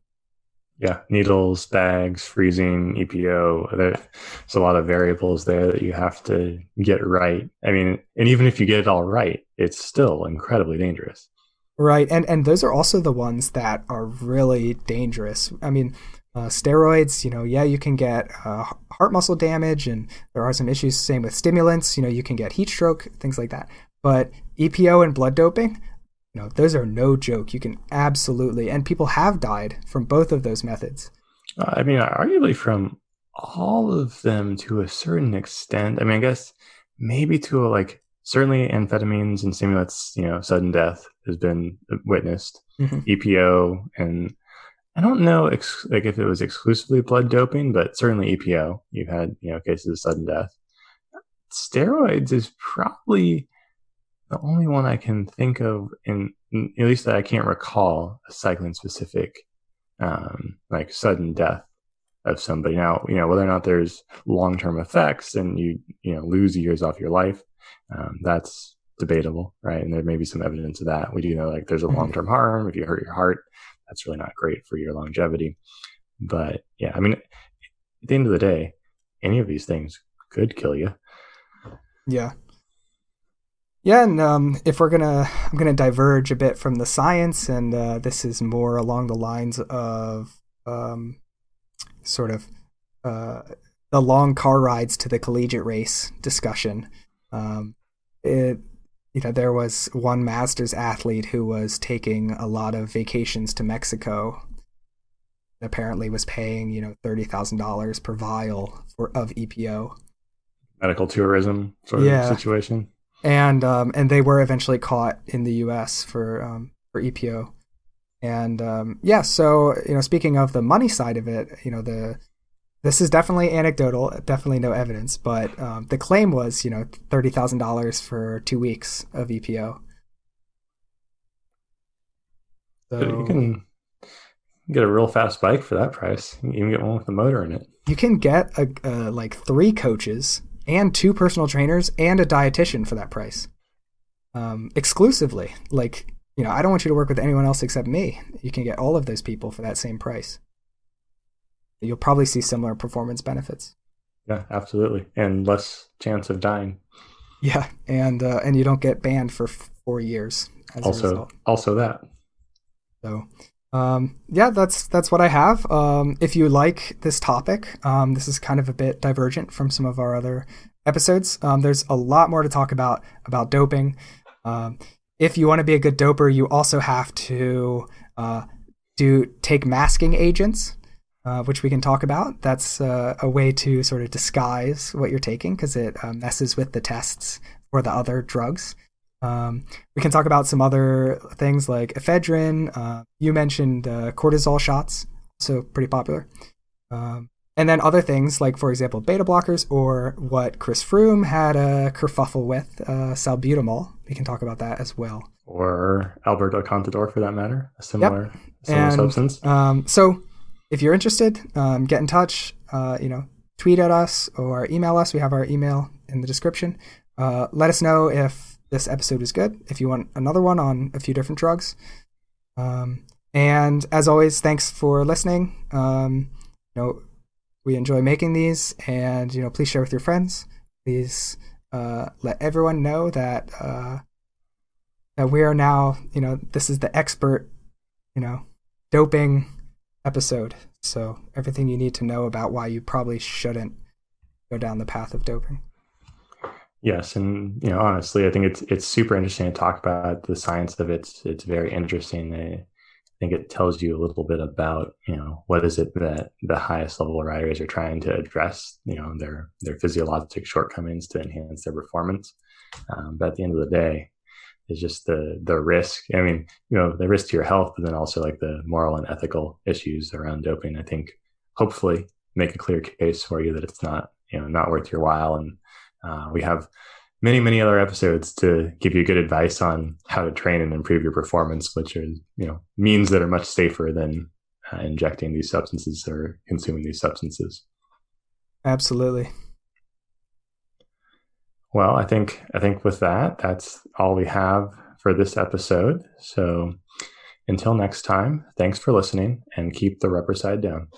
Yeah, needles, bags, freezing, EPO. There's a lot of variables there that you have to get right. I mean, and even if you get it all right, it's still incredibly dangerous. Right, and and those are also the ones that are really dangerous. I mean, uh, steroids, you know, yeah, you can get uh, heart muscle damage, and there are some issues. Same with stimulants, you know, you can get heat stroke, things like that. But EPO and blood doping, you know, those are no joke. You can absolutely, and people have died from both of those methods. I mean, arguably from all of them to a certain extent. I mean, I guess maybe to a, like certainly amphetamines and stimulants, you know, sudden death has been witnessed. Mhm. EPO and I don't know ex- like if it was exclusively blood doping, but certainly EPO. You've had you know cases of sudden death. Steroids is probably the only one I can think of, in, in at least that I can't recall a cycling specific um, like sudden death of somebody. Now, you know, whether or not there's long term effects and you, you know, lose years off your life, um, that's debatable, right? And there may be some evidence of that. We do know like there's a Mhm. long term harm. If you hurt your heart, that's really not great for your longevity. But yeah, I mean, at the end of the day, any of these things could kill you. Yeah. Yeah, and um, if we're gonna, I'm gonna diverge a bit from the science, and uh, this is more along the lines of um, sort of uh, the long car rides to the collegiate race discussion. Um, it, you know, there was one Masters athlete who was taking a lot of vacations to Mexico. Apparently, was paying you know thirty thousand dollars per vial for of EPO. Medical tourism sort Yeah. of situation. and um, and they were eventually caught in the U.S. for um, for EPO, and um, yeah. So you know, speaking of the money side of it, you know, the this is definitely anecdotal, definitely no evidence, but um, the claim was you know thirty thousand dollars for two weeks of EPO. So you can get a real fast bike for that price. You can even get one with a motor in it. you can get a, uh, like three coaches and two personal trainers and a dietitian for that price, um, exclusively. Like you know, I don't want you to work with anyone else except me. You can get all of those people for that same price. You'll probably see similar performance benefits. Yeah, absolutely. And less chance of dying. Yeah, and uh, and you don't get banned for f- four years Also, also that. So, um, yeah, that's that's what I have. Um, if you like this topic, um, this is kind of a bit divergent from some of our other episodes. Um, there's a lot more to talk about about doping. Um, if you want to be a good doper, you also have to uh, do take masking agents. Uh, which we can talk about. That's uh, a way to sort of disguise what you're taking because it uh, messes with the tests for the other drugs. Um, we can talk about some other things like ephedrine. Uh, you mentioned uh, cortisol shots, so pretty popular. Um, and then other things like, for example, beta blockers or what Chris Froome had a kerfuffle with, uh, salbutamol. We can talk about that as well. Or Alberto Contador, for that matter, a similar, yep. similar and, substance. Um, so if you're interested, um, get in touch. Uh, you know, tweet at us or email us. We have our email in the description. Uh, let us know if this episode is good. If you want another one on a few different drugs. Um, and as always, thanks for listening. Um, you know, we enjoy making these, and you know, please share with your friends. Please uh, let everyone know that uh, that we are now, you know, this is the expert, you know, doping episode. So everything you need to know about why you probably shouldn't go down the path of doping. Yes, and you know, honestly, I think it's it's super interesting to talk about the science of it. It's, it's very interesting. I think it tells you a little bit about you know what is it that the highest level riders are trying to address. You know their their physiologic shortcomings to enhance their performance. Um, but at the end of the day, is just the the risk. I mean, you know, the risk to your health, but then also like the moral and ethical issues around doping. I think hopefully make a clear case for you that it's not you know not worth your while. And uh, we have many many other episodes to give you good advice on how to train and improve your performance, which are you know means that are much safer than uh, injecting these substances or consuming these substances. Absolutely. Well, I think I think with that, that's all we have for this episode. So until next time, thanks for listening and keep the rubber side down.